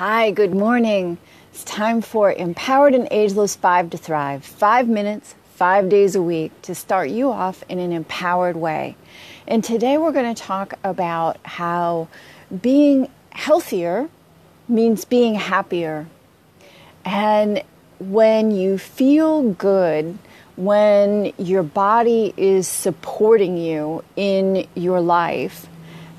Hi, good morning. It's time for Empowered and Ageless 5 to Thrive. Five minutes, five days a week to start you off in an empowered way. And today we're going to talk about how being healthier means being happier. And when you feel good, when your body is supporting you in your life,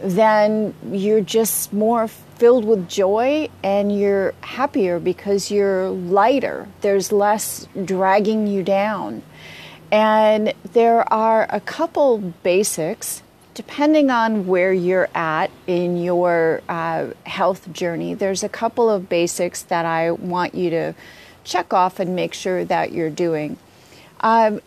then you're just more filled with joy and you're happier because you're lighter. There's less dragging you down. And there are a couple basics, depending on where you're at in your uh, health journey. There's a couple of basics that I want you to check off and make sure that you're doing. Um,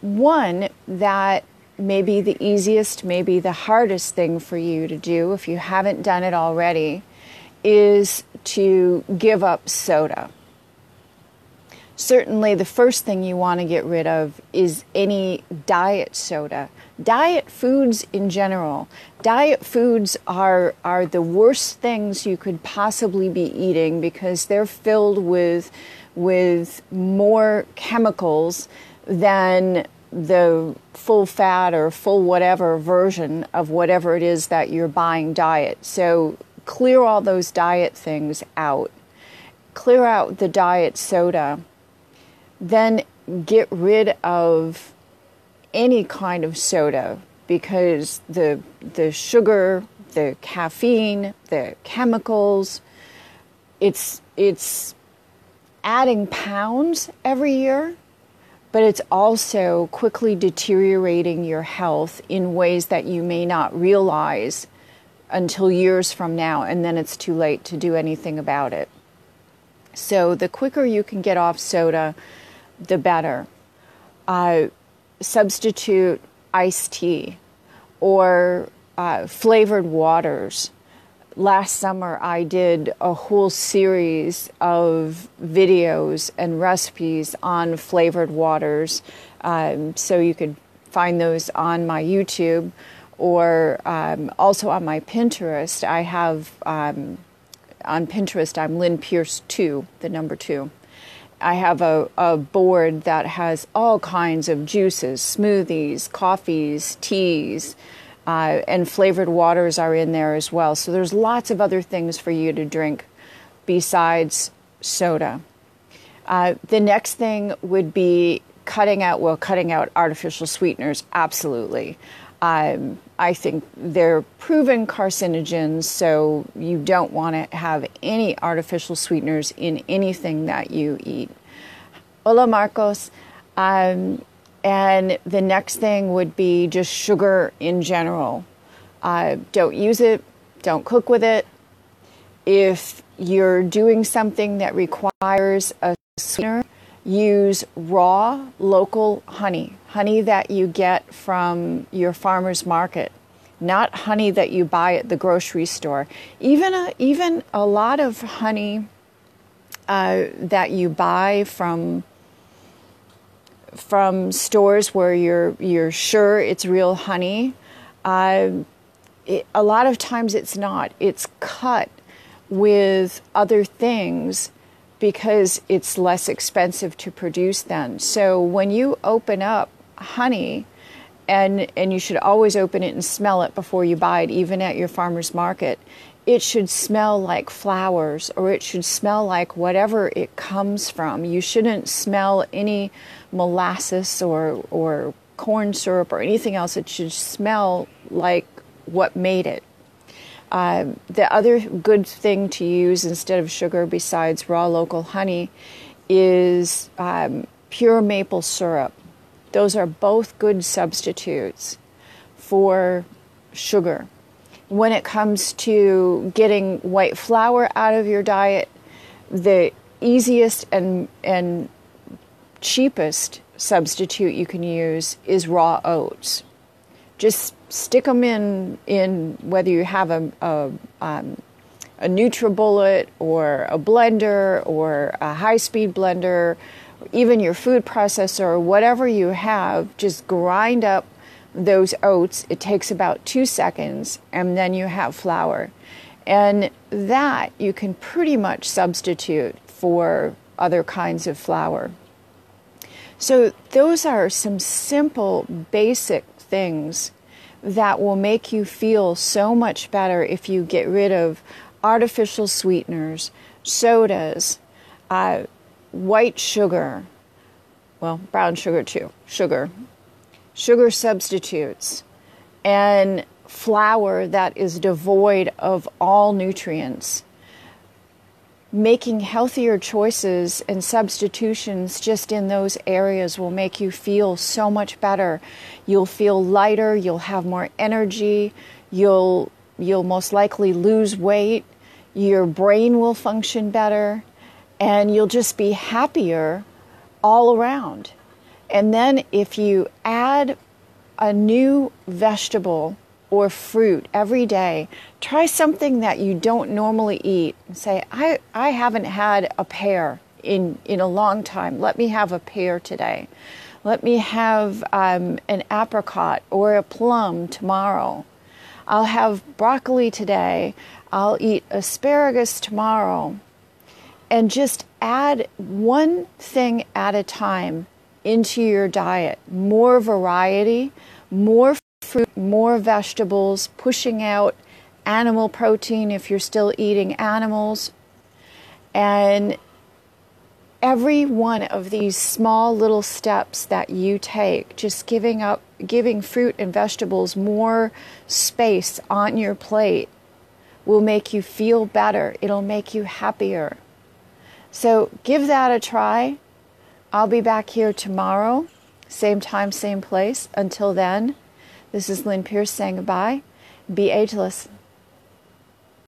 one that maybe the easiest, maybe the hardest thing for you to do if you haven't done it already is to give up soda. Certainly, the first thing you want to get rid of is any diet soda. Diet foods in general. Diet foods are, are the worst things you could possibly be eating because they're filled with, with more chemicals than the full fat or full whatever version of whatever it is that you're buying diet. So clear all those diet things out. Clear out the diet soda. Then get rid of any kind of soda because the the sugar, the caffeine, the chemicals, it's it's adding pounds every year but it's also quickly deteriorating your health in ways that you may not realize until years from now, and then it's too late to do anything about it. So, the quicker you can get off soda, the better. Uh, substitute iced tea or uh, flavored waters last summer I did a whole series of videos and recipes on flavored waters. Um, so you could find those on my YouTube or um, also on my Pinterest. I have um, on Pinterest, I'm Lynn Pierce 2, the number 2. I have a, a board that has all kinds of juices, smoothies, coffees, teas. Uh, and flavored waters are in there as well. So there's lots of other things for you to drink besides soda. Uh, the next thing would be cutting out, well, cutting out artificial sweeteners, absolutely. Um, I think they're proven carcinogens, so you don't want to have any artificial sweeteners in anything that you eat. Hola, Marcos. Um, and the next thing would be just sugar in general. Uh, don't use it, don't cook with it. If you're doing something that requires a sweetener, use raw local honey, honey that you get from your farmer's market, not honey that you buy at the grocery store. Even a, even a lot of honey uh, that you buy from from stores where you're you're sure it's real honey. Uh, it, a lot of times it's not. It's cut with other things because it's less expensive to produce then. So when you open up honey, and and you should always open it and smell it before you buy it, even at your farmer's market it should smell like flowers or it should smell like whatever it comes from. You shouldn't smell any molasses or, or corn syrup or anything else. It should smell like what made it. Uh, the other good thing to use instead of sugar, besides raw local honey, is um, pure maple syrup. Those are both good substitutes for sugar when it comes to getting white flour out of your diet, the easiest and, and cheapest substitute you can use is raw oats. Just stick them in, in whether you have a, a, um, a NutriBullet or a blender or a high speed blender, even your food processor, whatever you have, just grind up those oats, it takes about two seconds, and then you have flour. And that you can pretty much substitute for other kinds of flour. So, those are some simple, basic things that will make you feel so much better if you get rid of artificial sweeteners, sodas, uh, white sugar, well, brown sugar too, sugar, sugar substitutes, and flour that is devoid of all nutrients. Making healthier choices and substitutions just in those areas will make you feel so much better. You'll feel lighter, you'll have more energy, you'll you'll most likely lose weight, your brain will function better, and you'll just be happier all around. And then if you add a new vegetable or fruit every day. Try something that you don't normally eat. Say, I, I haven't had a pear in, in a long time. Let me have a pear today. Let me have um, an apricot or a plum tomorrow. I'll have broccoli today. I'll eat asparagus tomorrow. And just add one thing at a time into your diet. More variety, more fruit, more vegetables, pushing out animal protein if you're still eating animals. And every one of these small little steps that you take, just giving up, giving fruit and vegetables more space on your plate, will make you feel better. It'll make you happier. So give that a try. I'll be back here tomorrow, same time, same place. Until then, this is Lynn Pierce saying goodbye. Be ageless.